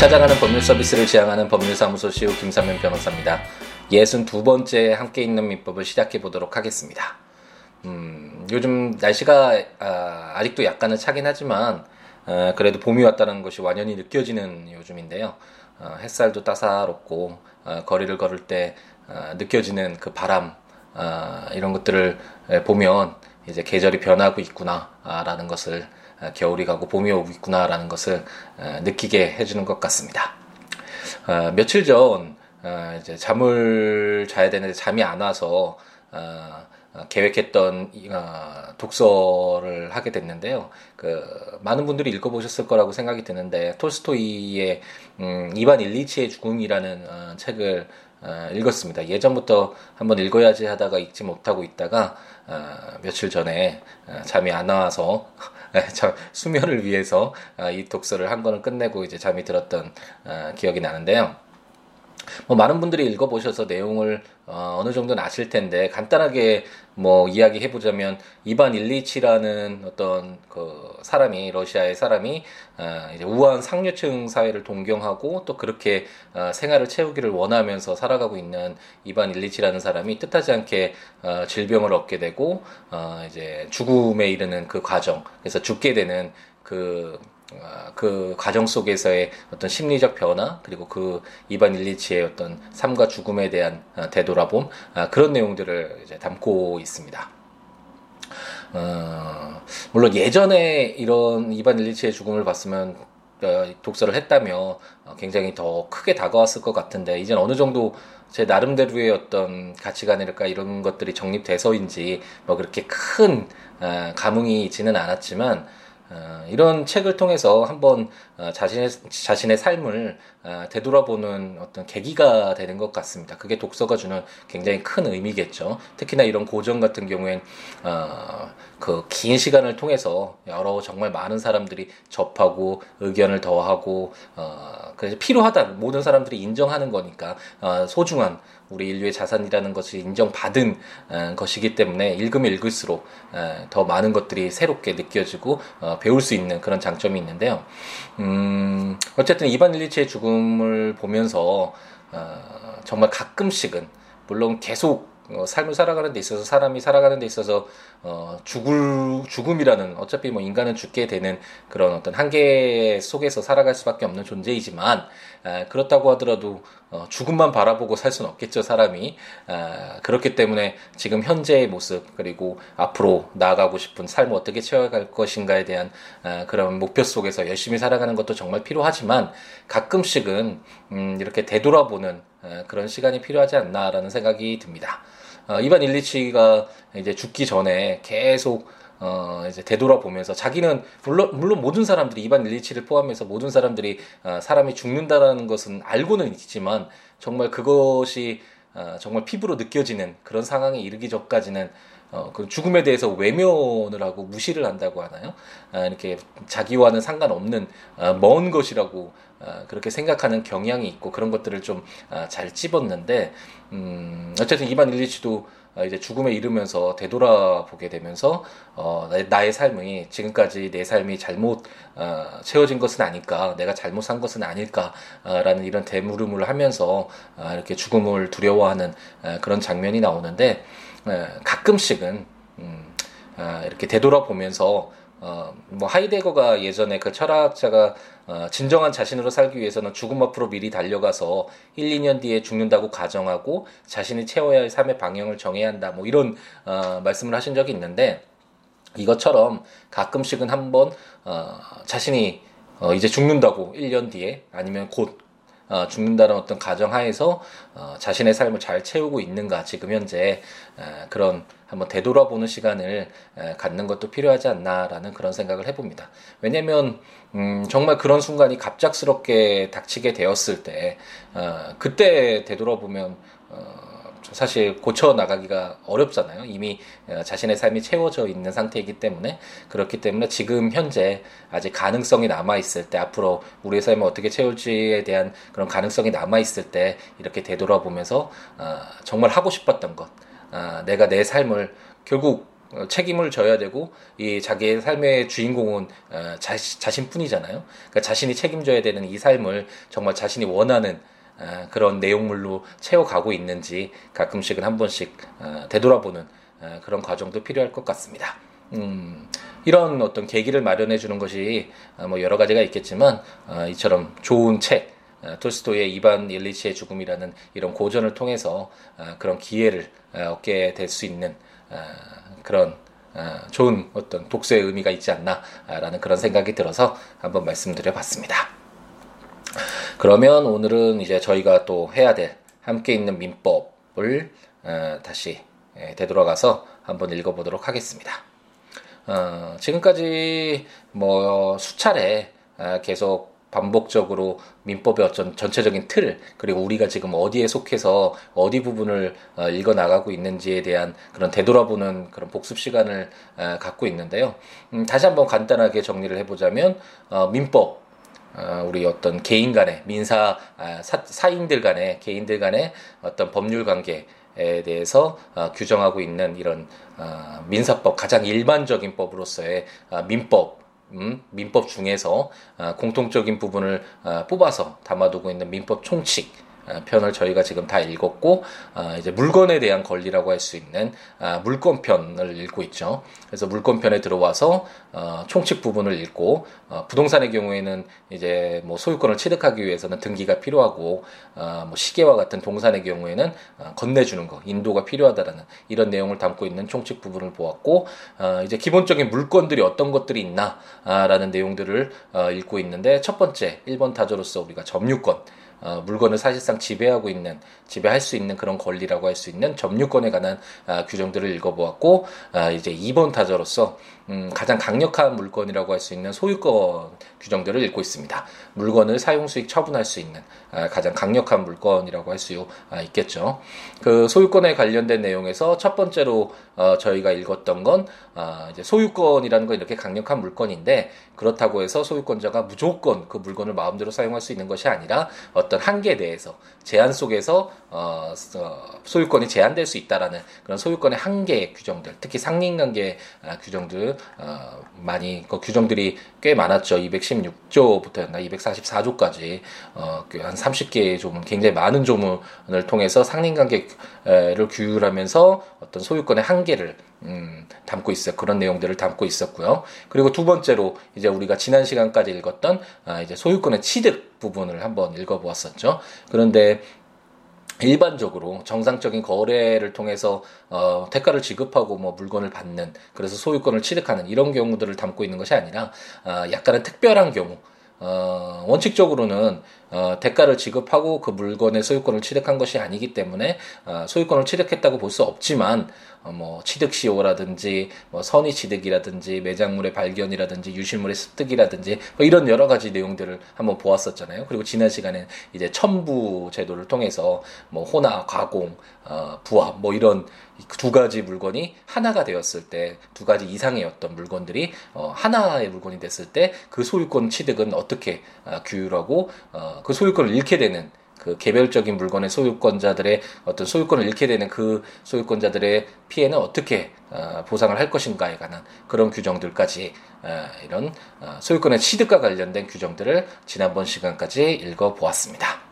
찾아가는 법률 서비스를 지향하는 법률사무소 CEO 김삼현 변호사입니다. 62번째 함께 있는 민법을 시작해 보도록 하겠습니다. 음, 요즘 날씨가 아, 직도 약간은 차긴 하지만 어, 그래도 봄이 왔다는 것이 완연히 느껴지는 요즘인데요. 어, 햇살도 따사롭고 어, 거리를 걸을 때 어, 느껴지는 그 바람 어, 이런 것들을 보면 이제 계절이 변하고 있구나라는 것을 어, 겨울이 가고 봄이 오고 있구나라는 것을 어, 느끼게 해주는 것 같습니다. 어, 며칠 전 이제 잠을 자야 되는데 잠이 안 와서 계획했던 독서를 하게 됐는데요. 그 많은 분들이 읽어보셨을 거라고 생각이 드는데 톨스토이의 음, 이반 일리치의 죽음이라는 책을 읽었습니다. 예전부터 한번 읽어야지 하다가 읽지 못하고 있다가 며칠 전에 잠이 안 와서 네, 수면을 위해서 아, 이 독서를 한 권을 끝내고 이제 잠이 들었던 아, 기억이 나는데요. 뭐 많은 분들이 읽어보셔서 내용을 어, 느 정도는 아실 텐데 간단하게 뭐 이야기해 보자면 이반 일리치라는 어떤 그 사람이 러시아의 사람이 어, 이제 우한 상류층 사회를 동경하고 또 그렇게 어, 생활을 채우기를 원하면서 살아가고 있는 이반 일리치라는 사람이 뜻하지 않게 어, 질병을 얻게 되고 어, 이제 죽음에 이르는 그 과정 그래서 죽게 되는 그 아, 그 과정 속에서의 어떤 심리적 변화 그리고 그 이반 일리치의 어떤 삶과 죽음에 대한 아, 되돌아봄 아, 그런 내용들을 이제 담고 있습니다. 어, 물론 예전에 이런 이반 일리치의 죽음을 봤으면 어, 독서를 했다면 어, 굉장히 더 크게 다가왔을 것 같은데 이젠 어느 정도 제 나름대로의 어떤 가치관이랄까 이런 것들이 정립돼서인지 뭐 그렇게 큰 감흥이 있지는 않았지만 어, 이런 책을 통해서 한번 어, 자신의 자신의 삶을 어, 되돌아보는 어떤 계기가 되는 것 같습니다. 그게 독서가 주는 굉장히 큰 의미겠죠. 특히나 이런 고전 같은 경우엔 그 긴 시간을 통해서 여러 정말 많은 사람들이 접하고 의견을 더하고 그래서 필요하다 모든 사람들이 인정하는 거니까 소중한 우리 인류의 자산이라는 것이 인정받은 어, 것이기 때문에 읽으면 읽을수록 어, 더 많은 것들이 새롭게 느껴지고 어, 배울 수 있는 그런 장점이 있는데요. 음, 어쨌든 이반 일리치의 죽음을 보면서 정말 가끔씩은 물론 계속 어, 삶을 살아가는 데 있어서 사람이 살아가는 데 있어서 어, 죽을 죽음이라는 어차피 뭐 인간은 죽게 되는 그런 어떤 한계 속에서 살아갈 수밖에 없는 존재이지만 에, 그렇다고 하더라도 어, 죽음만 바라보고 살 수는 없겠죠 사람이 에, 그렇기 때문에 지금 현재의 모습 그리고 앞으로 나아가고 싶은 삶을 어떻게 채워갈 것인가에 대한 에, 그런 목표 속에서 열심히 살아가는 것도 정말 필요하지만 가끔씩은 음, 이렇게 되돌아보는 에, 그런 시간이 필요하지 않나라는 생각이 듭니다. 어, 이반 일리치가 이제 죽기 전에 계속 어, 이제 되돌아보면서 자기는 물론 물론 모든 사람들이 이반 일리치를 포함해서 모든 사람들이 어, 사람이 죽는다라는 것은 알고는 있지만 정말 그것이 어, 정말 피부로 느껴지는 그런 상황에 이르기 전까지는 어, 그 죽음에 대해서 외면을 하고 무시를 한다고 하나요? 아, 이렇게 자기와는 상관없는 아, 먼 것이라고 아, 그렇게 생각하는 경향이 있고 그런 것들을 좀잘 아, 찝었는데 음, 어쨌든 이반 일리치도 아, 이제 죽음에 이르면서 되돌아보게 되면서 어, 나의 삶이 지금까지 내 삶이 잘못 어, 채워진 것은 아닐까 내가 잘못 산 것은 아닐까라는 이런 대물음을 하면서 어, 이렇게 죽음을 두려워하는 어, 그런 장면이 나오는데 예, 가끔씩은 음, 아, 이렇게 되돌아보면서 어, 뭐 하이데거가 예전에 그 철학자가 어, 진정한 자신으로 살기 위해서는 죽음 앞으로 미리 달려가서 1, 2년 뒤에 죽는다고 가정하고 자신이 채워야 할 삶의 방향을 정해야 한다. 뭐 이런 어, 말씀을 하신 적이 있는데 이것처럼 가끔씩은 한번 어, 자신이 어, 이제 죽는다고 1년 뒤에 아니면 곧 어, 죽는다는 어떤 가정하에서 어, 자신의 삶을 잘 채우고 있는가 지금 현재 에, 그런 한번 되돌아보는 시간을 에, 갖는 것도 필요하지 않나라는 그런 생각을 해봅니다. 왜냐하면 음, 정말 그런 순간이 갑작스럽게 닥치게 되었을 때 어, 그때 되돌아보면 어, 사실 고쳐 나가기가 어렵잖아요. 이미 어, 자신의 삶이 채워져 있는 상태이기 때문에 그렇기 때문에 지금 현재 아직 가능성이 남아 있을 때 앞으로 우리의 삶을 어떻게 채울지에 대한 그런 가능성이 남아 있을 때 이렇게 되돌아보면서 어, 정말 하고 싶었던 것, 어, 내가 내 삶을 결국 어, 책임을 져야 되고 이 자기의 삶의 주인공은 어, 자, 자신뿐이잖아요. 그러니까 자신이 책임져야 되는 이 삶을 정말 자신이 원하는 어, 그런 내용물로 채워가고 있는지 가끔씩은 한 번씩 어, 되돌아보는 어, 그런 과정도 필요할 것 같습니다. 음, 이런 어떤 계기를 마련해 주는 것이 어, 뭐 여러 가지가 있겠지만 어, 이처럼 좋은 책 어, 톨스토이의 이반 일리치의 죽음이라는 이런 고전을 통해서 어, 그런 기회를 어, 얻게 될 수 있는 그런 좋은 어떤 독서의 의미가 있지 않나라는 그런 생각이 들어서 한번 말씀드려 봤습니다. 그러면 오늘은 이제 저희가 또 해야 될 함께 있는 민법을 다시 예, 되돌아가서 한번 읽어보도록 하겠습니다. 지금까지 뭐 수차례 계속 반복적으로 민법의 어떤 전체적인 틀 그리고 우리가 지금 어디에 속해서 어디 부분을 어, 읽어 나가고 있는지에 대한 그런 되돌아보는 그런 복습 시간을 어, 갖고 있는데요. 음, 다시 한번 간단하게 정리를 해보자면 어, 민법 우리 어떤 개인 간의 민사 아, 사, 인들 간의 개인들 간의 어떤 법률 관계 에 대해서 어, 규정하고 있는 이런 어, 민사법 가장 일반적인 법으로서의 어, 민법 음, 민법 중에서 아, 공통적인 부분을 아, 뽑아서 담아두고 있는 민법 총칙. 아, 편을 저희가 지금 다 읽었고 이제 물건에 대한 권리라고 할 수 있는 물건편을 읽고 있죠. 그래서 물건편에 들어와서 어, 총칙 부분을 읽고 어, 부동산의 경우에는 이제 뭐 소유권을 취득하기 위해서는 등기가 필요하고 어, 뭐 시계와 같은 동산의 경우에는 건네주는 거 인도가 필요하다라는 이런 내용을 담고 있는 총칙 부분을 보았고 이제 기본적인 물건들이 어떤 것들이 있나라는 내용들을 읽고 있는데 첫 번째 1번 타조로서 우리가 점유권 어, 물건을 사실상 지배하고 있는 지배할 수 있는 그런 권리라고 할 수 있는 점유권에 관한 아, 규정들을 읽어보았고 아, 이제 2번 타자로서 음, 가장 강력한 물건이라고 할 수 있는 소유권 규정들을 읽고 있습니다. 물건을 사용 수익 처분할 수 있는 아, 가장 강력한 물건이라고 할 수 있겠죠. 그 소유권에 관련된 내용에서 첫 번째로 어, 저희가 읽었던 건 이제 소유권이라는 건 이렇게 강력한 물건인데 그렇다고 해서 소유권자가 무조건 그 물건을 마음대로 사용할 수 있는 것이 아니라 어떤 한계에 대해서 제한 속에서 어, 어, 소유권이 제한될 수 있다라는 그런 소유권의 한계 규정들, 특히 상린관계 아, 규정들 어, 많이 그 규정들이 꽤 많았죠. 216조부터였나 244조까지 어, 그한 30개 조문, 굉장히 많은 조문을 통해서 상린관계를 규율하면서 어떤 소유권의 한계를 음, 담고 있어 그런 내용들을 담고 있었고요. 그리고 두 번째로 이제 우리가 지난 시간까지 읽었던 아, 이제 소유권의 취득 부분을 한번 읽어보았었죠. 그런데 일반적으로 정상적인 거래를 통해서 어, 대가를 지급하고 뭐 물건을 받는 그래서 소유권을 취득하는 이런 경우들을 담고 있는 것이 아니라 어, 약간은 특별한 경우. 어, 원칙적으로는 어, 대가를 지급하고 그 물건의 소유권을 취득한 것이 아니기 때문에 어, 소유권을 취득했다고 볼 수 없지만 어, 뭐 취득 시효라든지 뭐 선의 취득이라든지 매장물의 발견이라든지 유실물의 습득이라든지 뭐 이런 여러 가지 내용들을 한번 보았었잖아요. 그리고 지난 시간에 이제 첨부 제도를 통해서 뭐 호나, 가공, 어, 부합 뭐 이런 두 가지 물건이 하나가 되었을 때 두 가지 이상의 어떤 물건들이 어, 하나의 물건이 됐을 때 그 소유권 취득은 어떻게 어, 규율하고 어, 그 소유권을 잃게 되는 그 개별적인 물건의 소유권자들의 어떤 소유권을 잃게 되는 그 소유권자들의 피해는 어떻게 어, 보상을 할 것인가에 관한 그런 규정들까지 어, 이런 어, 소유권의 취득과 관련된 규정들을 지난번 시간까지 읽어 보았습니다.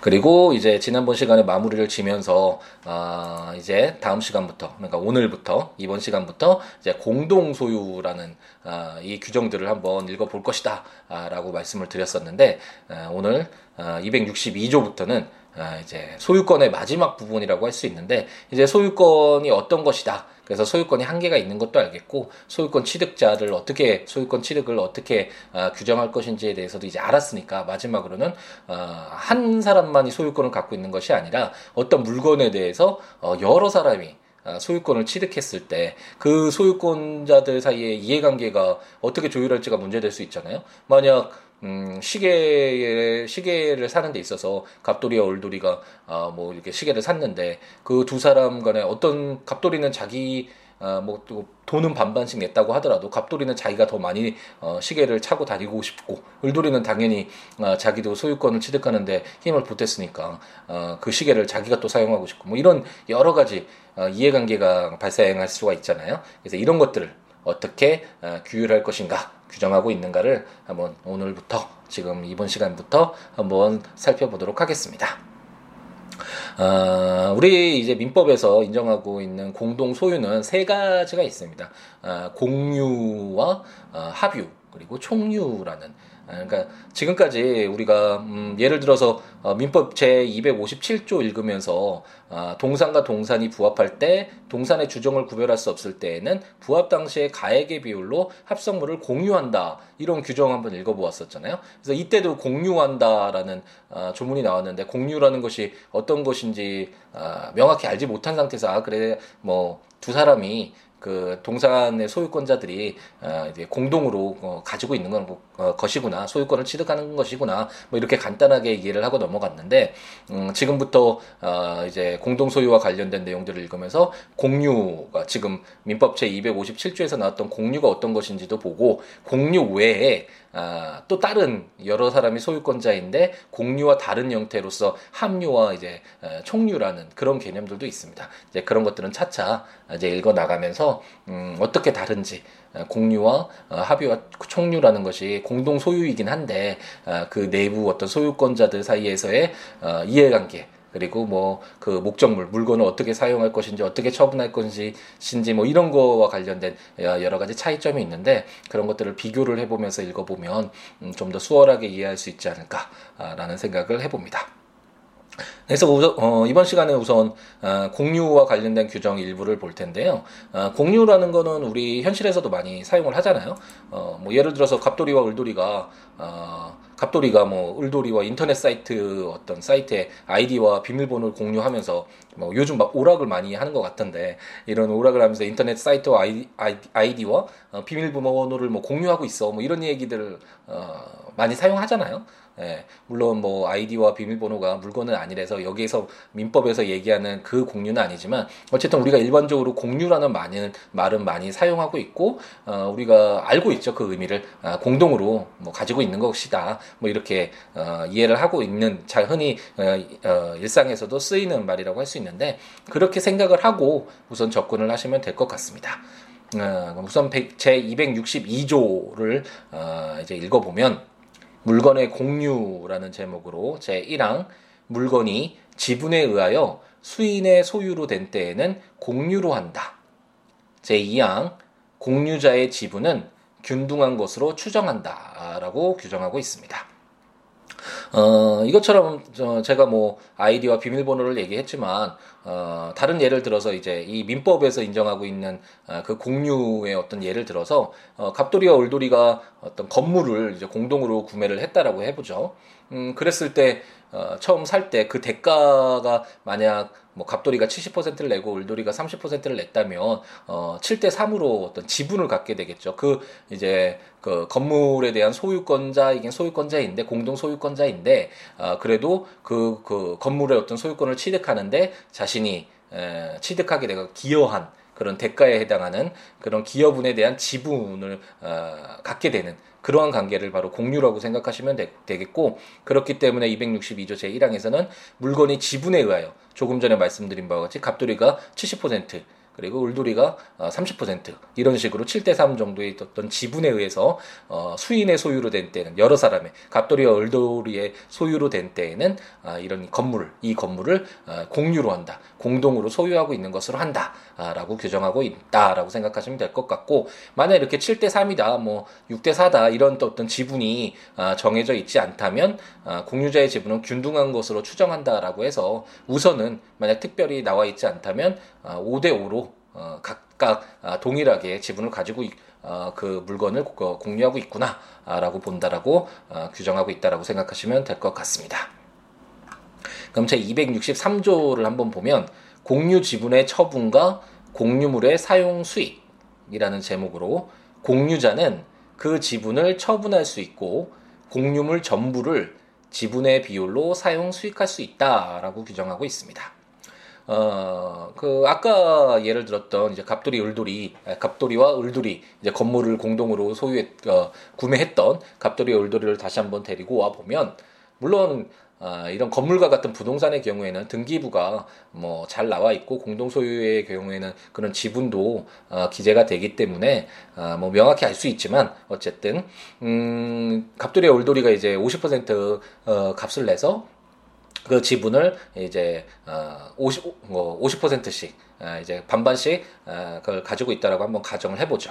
그리고 이제 지난번 시간에 마무리를 지면서 어, 이제 다음 시간부터 그러니까 오늘부터 이번 시간부터 이제 공동 소유라는 어, 이 규정들을 한번 읽어볼 것이다 라고 말씀을 드렸었는데 어, 오늘 어, 262조부터는 어, 이제 소유권의 마지막 부분이라고 할 수 있는데 이제 소유권이 어떤 것이다. 그래서 소유권이 한계가 있는 것도 알겠고 소유권 취득자를 어떻게 소유권 취득을 어떻게 어, 규정할 것인지에 대해서도 이제 알았으니까 마지막으로는 어, 한 사람만이 소유권을 갖고 있는 것이 아니라 어떤 물건에 대해서 어, 여러 사람이 어, 소유권을 취득했을 때 그 소유권자들 사이의 이해관계가 어떻게 조율할지가 문제될 수 있잖아요. 만약 음, 시계 시계를 사는 데 있어서 갑돌이와 올돌이가 아, 뭐 이렇게 시계를 샀는데 그 두 사람 간에 어떤 갑돌이는 자기 어, 뭐또 돈은 반반씩 냈다고 하더라도 갑돌이는 자기가 더 많이 어, 시계를 차고 다니고 싶고 을돌이는 당연히 어, 자기도 소유권을 취득하는데 힘을 보탰으니까 어, 그 시계를 자기가 또 사용하고 싶고 뭐 이런 여러 가지 어, 이해관계가 발생할 수가 있잖아요. 그래서 이런 것들을 어떻게 어, 규율할 것인가 규정하고 있는가를 한번 오늘부터 지금 이번 시간부터 한번 살펴보도록 하겠습니다. 어, 우리 이제 민법에서 인정하고 있는 공동 소유는 세 가지가 있습니다. 어, 공유와 어, 합유 그리고 총유라는 아, 그러니까 지금까지 우리가 음 예를 들어서 어 민법 제 257조 읽으면서 아 동산과 동산이 부합할 때 동산의 주정을 구별할 수 없을 때에는 부합 당시의 가액의 비율로 합성물을 공유한다 이런 규정 한번 읽어보았었잖아요. 그래서 이때도 공유한다라는 아 조문이 나왔는데 공유라는 것이 어떤 것인지 아 명확히 알지 못한 상태에서 아 그래 뭐 두 사람이 그 동산의 소유권자들이 어, 이제 공동으로 어, 가지고 있는 건 어, 것이구나 소유권을 취득하는 것이구나 뭐 이렇게 간단하게 이해를 하고 넘어갔는데 음, 지금부터 어, 이제 공동 소유와 관련된 내용들을 읽으면서 공유가 지금 민법 제 257조에서 나왔던 공유가 어떤 것인지도 보고 공유 외에 아, 또 다른 여러 사람이 소유권자인데 공유와 다른 형태로서 합류와 이제 에, 총류라는 그런 개념들도 있습니다. 이제 그런 것들은 차차 이제 읽어 나가면서 음, 어떻게 다른지 공유와 어, 합의와 총류라는 것이 공동 소유이긴 한데 어, 그 내부 어떤 소유권자들 사이에서의 어, 이해관계 그리고 뭐 그 목적물 물건을 어떻게 사용할 것인지 어떻게 처분할 것인지 뭐 이런 거와 관련된 여러 가지 차이점이 있는데 그런 것들을 비교를 해보면서 읽어보면 음, 좀더 수월하게 이해할 수 있지 않을까라는 생각을 해봅니다. 그래서 우선, 어, 이번 시간에 우선 어, 공유와 관련된 규정 일부를 볼 텐데요. 어, 공유라는 거는 우리 현실에서도 많이 사용을 하잖아요. 어, 뭐 예를 들어서 갑돌이와 을돌이가 어, 갑돌이가 뭐 을돌이와 인터넷 사이트 어떤 사이트에 아이디와 비밀번호를 공유하면서 뭐 요즘 막 오락을 많이 하는 것 같은데 이런 오락을 하면서 인터넷 사이트와 아이디, 아이디와 어, 비밀번호를 뭐 공유하고 있어 뭐 이런 얘기들을 어, 많이 사용하잖아요. 예, 물론 뭐 아이디와 비밀번호가 물건은 아니라서 여기에서 민법에서 얘기하는 그 공유는 아니지만 어쨌든 우리가 일반적으로 공유라는 말은 말은 많이 사용하고 있고 어, 우리가 알고 있죠 그 의미를 아, 공동으로 뭐 가지고 있는 것이다 뭐 이렇게 어, 이해를 하고 있는 잘 흔히 어, 어, 일상에서도 쓰이는 말이라고 할 수 있는데 그렇게 생각을 하고 우선 접근을 하시면 될 것 같습니다. 어, 우선 제 262조를 어, 이제 읽어보면 물건의 공유라는 제목으로 제1항 물건이 지분에 의하여 수인의 소유로 된 때에는 공유로 한다. 제2항 공유자의 지분은 균등한 것으로 추정한다. 라고 규정하고 있습니다. 어, 이것처럼 저 제가 뭐 아이디와 비밀번호를 얘기했지만 어, 다른 예를 들어서 이제 이 민법에서 인정하고 있는 어, 그 공유의 어떤 예를 들어서 어, 갑돌이와 을돌이가 어떤 건물을 이제 공동으로 구매를 했다라고 해보죠. 음, 그랬을 때 어, 처음 살 때 그 대가가 만약 뭐 갑돌이가 70%를 내고 을돌이가 30%를 냈다면 어 7대 3으로 어떤 지분을 갖게 되겠죠. 그 이제 그 건물에 대한 소유권자이긴 소유권자인데 공동 소유권자인데 어 그래도 그그 그 건물의 어떤 소유권을 취득하는데 자 신이 에, 취득하게 되고 기여한 그런 대가에 해당하는 그런 기여분에 대한 지분을 어, 갖게 되는 그러한 관계를 바로 공유라고 생각하시면 되, 겠고 그렇기 때문에 262조 제1항에서는 물건이 지분에 의하여 조금 전에 말씀드린 바와 같이 갑돌이가 70% 그리고 울돌이가 30% 어, 이런 식으로 7대 3 정도의 어떤 지분에 의해서 어, 수인의 소유로 된 때는 여러 사람의 갑돌이와 을돌이의 소유로 된 때에는 아, 이런 건물 이 건물을 어, 공유로 한다. 공동으로 소유하고 있는 것으로 한다 라고 규정하고 있다라고 생각하시면 될 것 같고 만약 이렇게 7대 3이다 뭐 6대 4다 이런 또 어떤 지분이 아, 정해져 있지 않다면 아, 공유자의 지분은 균등한 것으로 추정한다라고 해서 우선은 만약 특별히 나와 있지 않다면 5대 5로 어, 각각 아, 동일하게 지분을 가지고 어, 그 물건을 공유하고 있구나라고 본다라고 어, 규정하고 있다라고 생각하시면 될 것 같습니다. 그럼 제 263조를 한번 보면 공유 지분의 처분과 공유물의 사용 수익이라는 제목으로 공유자는 그 지분을 처분할 수 있고 공유물 전부를 지분의 비율로 사용 수익할 수 있다라고 규정하고 있습니다. 어, 그, 아까 예를 들었던 이제 갑돌이, 을돌이, 아, 갑돌이와 을돌이, 이제 건물을 공동으로 소유했, 어, 구매했던 갑돌이, 을돌이를 다시 한번 데리고 와 보면, 물론, 아, 이런 건물과 같은 부동산의 경우에는 등기부가 뭐 잘 나와 있고 공동 소유의 경우에는 그런 지분도 어, 기재가 되기 때문에 어, 뭐 명확히 알 수 있지만 어쨌든 음, 갑돌이 올돌이가 이제 50% 어, 값을 내서 그 지분을 이제 어, 50, 뭐 50%씩 어, 이제 반반씩 어, 그걸 가지고 있다라고 한번 가정을 해보죠.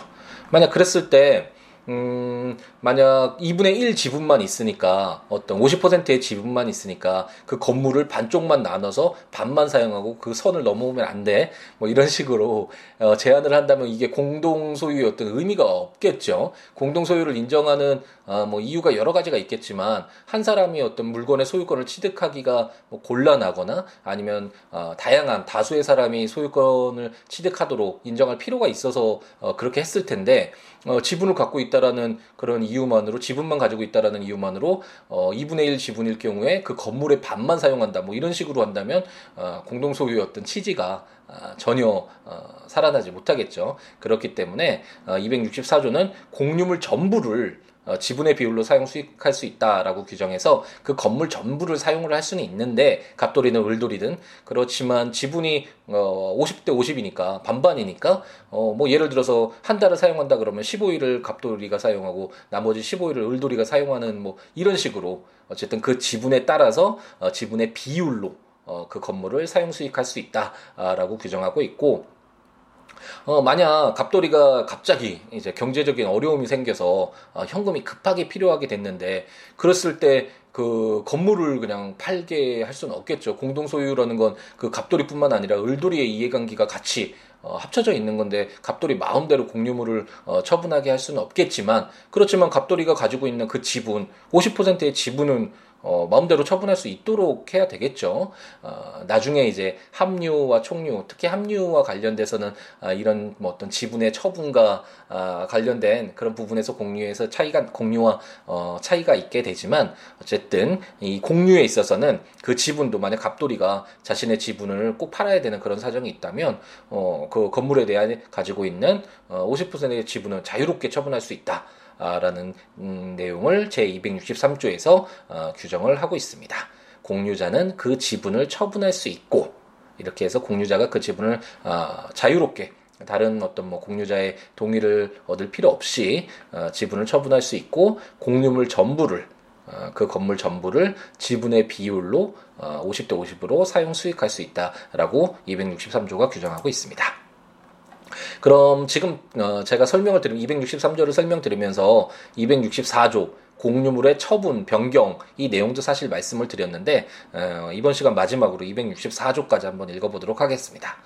만약 그랬을 때 음, 만약 2분의 1 지분만 있으니까 어떤 50%의 지분만 있으니까 그 건물을 반쪽만 나눠서 반만 사용하고 그 선을 넘어오면 안 돼. 뭐 이런 식으로 어, 제안을 한다면 이게 공동 소유의 어떤 의미가 없겠죠. 공동 소유를 인정하는 어, 뭐 이유가 여러 가지가 있겠지만 한 사람이 어떤 물건의 소유권을 취득하기가 뭐 곤란하거나 아니면 어, 다양한 다수의 사람이 소유권을 취득하도록 인정할 필요가 있어서 어, 그렇게 했을 텐데 어, 지분을 갖고 있다라는 그런 이유만으로 지분만 가지고 있다라는 이유만으로 어, 2분의 1 지분일 경우에 그 건물의 반만 사용한다 뭐 이런 식으로 한다면 어, 공동 소유의 어떤 취지가 어, 전혀 어, 살아나지 못하겠죠. 그렇기 때문에 어, 264조는 공유물 전부를 어, 지분의 비율로 사용 수익할 수 있다라고 규정해서 그 건물 전부를 사용을 할 수는 있는데 갑돌이든 을돌이든 그렇지만 지분이 어 50대 50이니까 반반이니까 어 뭐 예를 들어서 한 달을 사용한다 그러면 15일을 갑돌이가 사용하고 나머지 15일을 을돌이가 사용하는 뭐 이런 식으로 어쨌든 그 지분에 따라서 어 지분의 비율로 어 그 건물을 사용 수익할 수 있다라고 규정하고 있고 어, 만약 갑돌이가 갑자기 이제 경제적인 어려움이 생겨서 어, 현금이 급하게 필요하게 됐는데 그랬을 때 그 건물을 그냥 팔게 할 수는 없겠죠. 공동 소유라는 건 그 갑돌이뿐만 아니라 을돌이의 이해관계가 같이 어, 합쳐져 있는 건데 갑돌이 마음대로 공유물을 어, 처분하게 할 수는 없겠지만 그렇지만 갑돌이가 가지고 있는 그 지분 50%의 지분은 어, 마음대로 처분할 수 있도록 해야 되겠죠. 어, 나중에 이제 합류와 총류, 특히 합류와 관련돼서는 아, 이런 뭐 어떤 지분의 처분과 아, 관련된 그런 부분에서 공유에서 차이가 공유와 어, 차이가 있게 되지만 어쨌든 이 공유에 있어서는 그 지분도 만약 갑돌이가 자신의 지분을 꼭 팔아야 되는 그런 사정이 있다면 어, 그 건물에 대한 가지고 있는 어, 50%의 지분을 자유롭게 처분할 수 있다. 라는 음, 내용을 제263조에서 어, 규정을 하고 있습니다. 공유자는 그 지분을 처분할 수 있고 이렇게 해서 공유자가 그 지분을 어, 자유롭게 다른 어떤 뭐 공유자의 동의를 얻을 필요 없이 어, 지분을 처분할 수 있고 공유물 전부를 어, 그 건물 전부를 지분의 비율로 어, 50대 50으로 사용 수익할 수 있다라고 263조가 규정하고 있습니다. 그럼 지금 어 제가 설명을 드리면 263조를 설명드리면서 264조 공유물의 처분, 변경 이 내용도 사실 말씀을 드렸는데 어 이번 시간 마지막으로 264조까지 한번 읽어보도록 하겠습니다.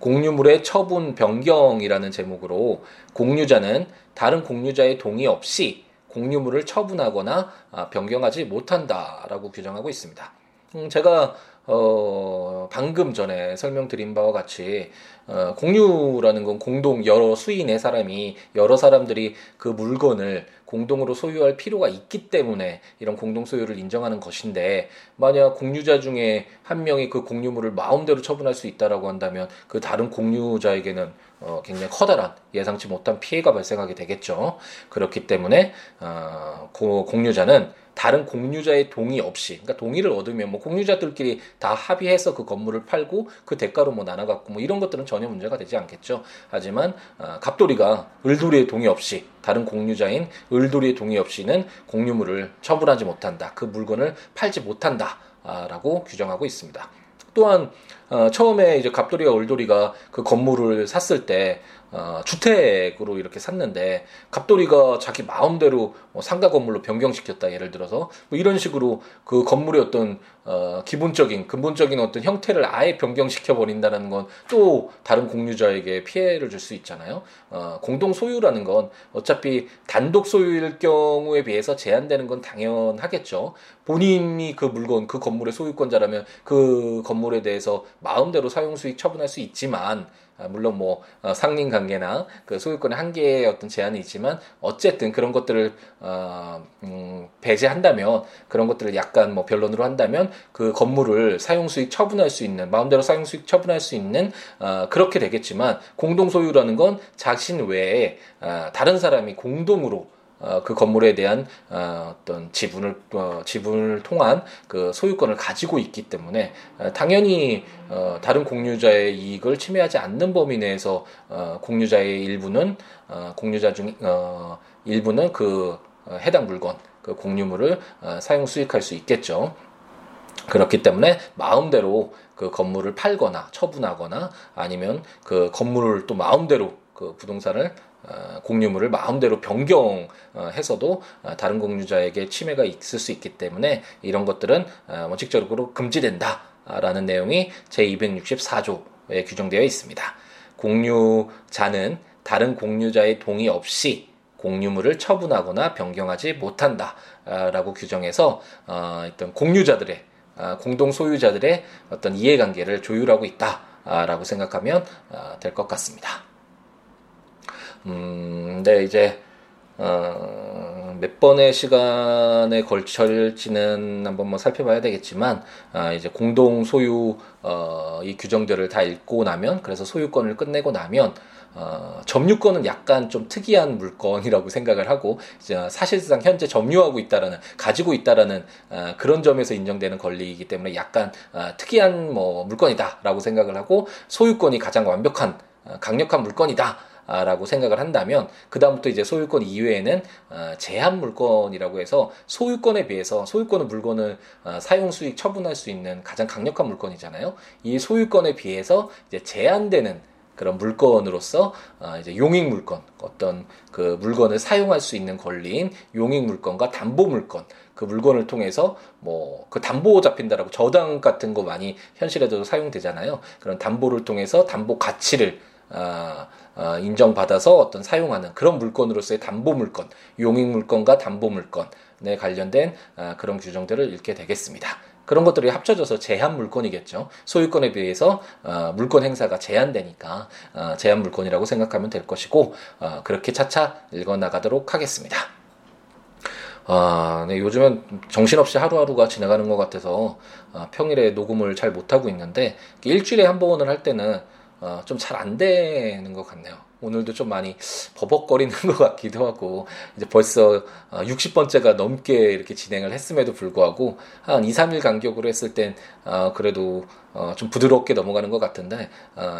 공유물의 처분, 변경이라는 제목으로 공유자는 다른 공유자의 동의 없이 공유물을 처분하거나 아, 변경하지 못한다라고 규정하고 있습니다. 음, 제가 어, 방금 전에 설명드린 바와 같이 어, 공유라는 건 공동 여러 수인의 사람이 여러 사람들이 그 물건을 공동으로 소유할 필요가 있기 때문에 이런 공동 소유를 인정하는 것인데 만약 공유자 중에 한 명이 그 공유물을 마음대로 처분할 수 있다라고 한다면 그 다른 공유자에게는 어, 굉장히 커다란 예상치 못한 피해가 발생하게 되겠죠. 그렇기 때문에 어, 고, 공유자는 다른 공유자의 동의 없이 그러니까 동의를 얻으면 뭐 공유자들끼리 다 합의해서 그 건물을 팔고 그 대가로 뭐 나눠 갖고 뭐 이런 것들은 전혀 문제가 되지 않겠죠. 하지만 어, 갑돌이가 을돌이의 동의 없이 다른 공유자인 을돌이의 동의 없이는 공유물을 처분하지 못한다. 그 물건을 팔지 못한다 라고 규정하고 있습니다. 또한 어, 처음에 이제 갑돌이와 을돌이가 그 건물을 샀을 때 어, 주택으로 이렇게 샀는데 갑돌이가 자기 마음대로 뭐 상가 건물로 변경시켰다 예를 들어서 뭐 이런 식으로 그 건물의 어떤 어, 기본적인 근본적인 어떤 형태를 아예 변경시켜 버린다는 건 또 다른 공유자에게 피해를 줄 수 있잖아요. 어, 공동 소유라는 건 어차피 단독 소유일 경우에 비해서 제한되는 건 당연하겠죠. 본인이 그 물건 그 건물의 소유권자라면 그 건물에 대해서 마음대로 사용 수익 처분할 수 있지만 아, 물론 뭐 어, 상린 관계나 그 소유권의 한계의 어떤 제한이 있지만 어쨌든 그런 것들을 어, 음, 배제한다면 그런 것들을 약간 뭐 변론으로 한다면 그 건물을 사용 수익 처분할 수 있는 마음대로 사용 수익 처분할 수 있는 어, 그렇게 되겠지만 공동 소유라는 건 자신 외에 어, 다른 사람이 공동으로 어, 그 건물에 대한 어, 어떤 지분을 어, 지분을 통한 그 소유권을 가지고 있기 때문에 어, 당연히 어, 다른 공유자의 이익을 침해하지 않는 범위 내에서 어, 공유자의 일부는 어, 공유자 중 어, 일부는 그 어, 해당 물건 그 공유물을 어, 사용 수익할 수 있겠죠. 그렇기 때문에 마음대로 그 건물을 팔거나 처분하거나 아니면 그 건물을 또 마음대로 그 부동산을 어, 공유물을 마음대로 변경해서도 어, 다른 공유자에게 침해가 있을 수 있기 때문에 이런 것들은 어, 원칙적으로 금지된다라는 내용이 제264조에 규정되어 있습니다. 공유자는 다른 공유자의 동의 없이 공유물을 처분하거나 변경하지 못한다라고 규정해서 어떤 공유자들의 공동 소유자들의 어떤 이해관계를 조율하고 있다라고 생각하면 될 것 같습니다. 음, 네, 이제, 어, 몇 번의 시간에 걸쳐질지는 한번 뭐 살펴봐야 되겠지만, 아, 이제 공동 소유, 어, 이 규정들을 다 읽고 나면, 그래서 소유권을 끝내고 나면, 어, 점유권은 약간 좀 특이한 물건이라고 생각을 하고 이제 사실상 현재 점유하고 있다라는 가지고 있다라는 어, 그런 점에서 인정되는 권리이기 때문에 약간 어, 특이한 뭐 물건이다라고 생각을 하고 소유권이 가장 완벽한 어, 강력한 물건이다. 라고 생각을 한다면 그다음부터 이제 소유권 이외에는 어, 제한 물건이라고 해서 소유권에 비해서 소유권은 물건을 어, 사용 수익 처분할 수 있는 가장 강력한 물건이잖아요. 이 소유권에 비해서 이제 제한되는 그런 물건으로서 어, 이제 용익 물건 어떤 그 물건을 사용할 수 있는 권리인 용익 물건과 담보 물건 그 물건을 통해서 뭐 그 담보 잡힌다라고 저당 같은 거 많이 현실에도 사용되잖아요. 그런 담보를 통해서 담보 가치를 아, 아, 인정받아서 어떤 사용하는 그런 물건으로서의 담보 물건, 용익 물건과 담보 물건에 관련된 아, 그런 규정들을 읽게 되겠습니다. 그런 것들이 합쳐져서 제한 물건이겠죠. 소유권에 비해서 어, 물건 행사가 제한되니까 어, 제한 물건이라고 생각하면 될 것이고 어, 그렇게 차차 읽어 나가도록 하겠습니다. 아, 네, 요즘은 정신없이 하루하루가 지나가는 것 같아서 어, 평일에 녹음을 잘 못하고 있는데 일주일에 한 번을 할 때는 어, 좀 잘 안 되는 것 같네요. 오늘도 좀 많이 버벅거리는 것 같기도 하고 이제 벌써 60번째가 어, 넘게 이렇게 진행을 했음에도 불구하고 한 2, 3일 간격으로 했을 땐 어, 그래도 좀 부드럽게 넘어가는 것 같은데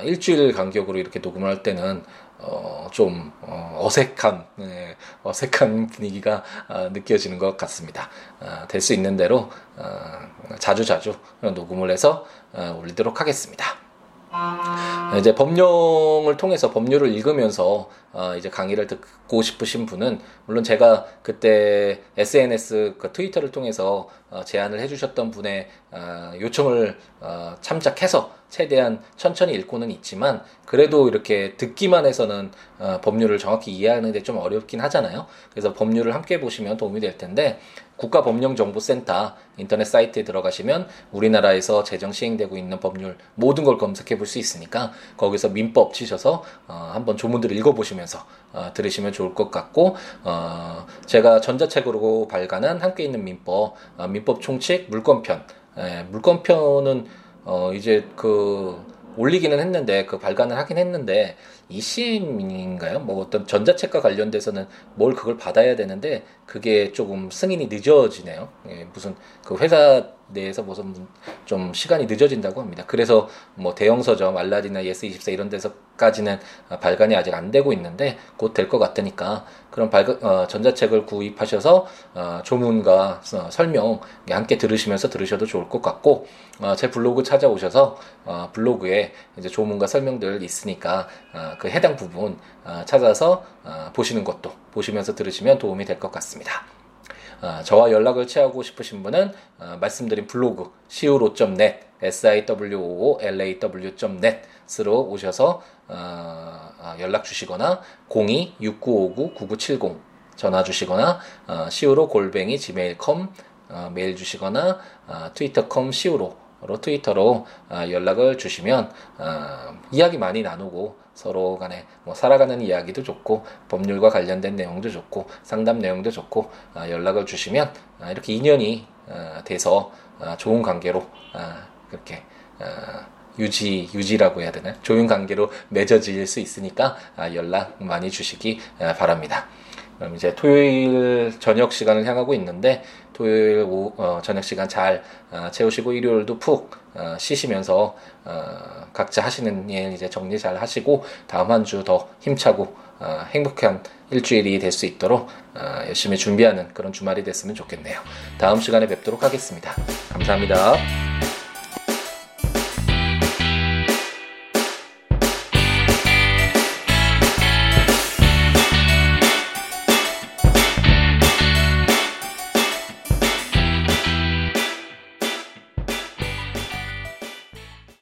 일주일 간격으로 이렇게 녹음을 할 때는 좀 어색한 네, 어색한 분위기가 느껴지는 것 같습니다. 될수 있는 대로 자주 자주 녹음을 해서 올리도록 하겠습니다. 이제 법령을 통해서 법률을 읽으면서 어, 이제 강의를 듣고 싶으신 분은 물론 제가 그때 SNS 그 트위터를 통해서 어, 제안을 해주셨던 분의 어, 요청을 어, 참작해서 최대한 천천히 읽고는 있지만 그래도 이렇게 듣기만 해서는 어, 법률을 정확히 이해하는데 좀 어렵긴 하잖아요. 그래서 법률을 함께 보시면 도움이 될 텐데 국가법령정보센터 인터넷 사이트에 들어가시면 우리나라에서 제정 시행되고 있는 법률 모든 걸 검색해 볼 수 있으니까 거기서 민법 치셔서 어, 한번 조문들을 읽어보시면서 어, 들으시면 좋을 것 같고 어, 제가 전자책으로 발간한 함께 있는 민법 어, 민법 총칙 물권편 예, 물권편은 어, 이제 그 올리기는 했는데 그 발간을 하긴 했는데 이심인가요? 뭐 어떤 전자책과 관련돼서는 뭘 그걸 받아야 되는데 그게 조금 승인이 늦어지네요. 예, 무슨 그 회사 내에서 무슨 좀 시간이 늦어진다고 합니다. 그래서 뭐 대형 서점 알라딘이나 예스24 이런 데서까지는 발간이 아직 안 되고 있는데 곧 될 것 같으니까 그런 발간 어, 전자책을 구입하셔서 어, 조문과 어, 설명 함께 들으시면서 들으셔도 좋을 것 같고 어, 제 블로그 찾아오셔서 어, 블로그에 이제 조문과 설명들 있으니까 어, 그 해당 부분 어, 찾아서 어, 보시는 것도 보시면서 들으시면 도움이 될 것 같습니다. 어, 저와 연락을 취하고 싶으신 분은 어, 말씀드린 블로그 siwo.net siwoolaw.net으로 오셔서 어, 연락 주시거나 02-6959-9970 전화 주시거나 siwo 골뱅이 gmail.com 메일 주시거나 트위터.com siwo 트위터로 어, 연락을 주시면 어, 이야기 많이 나누고 서로 간에 뭐 살아가는 이야기도 좋고 법률과 관련된 내용도 좋고 상담 내용도 좋고 어, 연락을 주시면 어, 이렇게 인연이 어, 돼서 어, 좋은 관계로 어, 그렇게 어, 유지 유지라고 해야 되나 좋은 관계로 맺어질 수 있으니까 아, 연락 많이 주시기 아, 바랍니다. 그럼 이제 토요일 저녁 시간을 향하고 있는데 토요일 오후, 어, 저녁 시간 잘 어, 채우시고 일요일도 푹 어, 쉬시면서 어, 각자 하시는 일 이제 정리 잘 하시고 다음 한 주 더 힘차고 어, 행복한 일주일이 될 수 있도록 어, 열심히 준비하는 그런 주말이 됐으면 좋겠네요. 다음 시간에 뵙도록 하겠습니다. 감사합니다.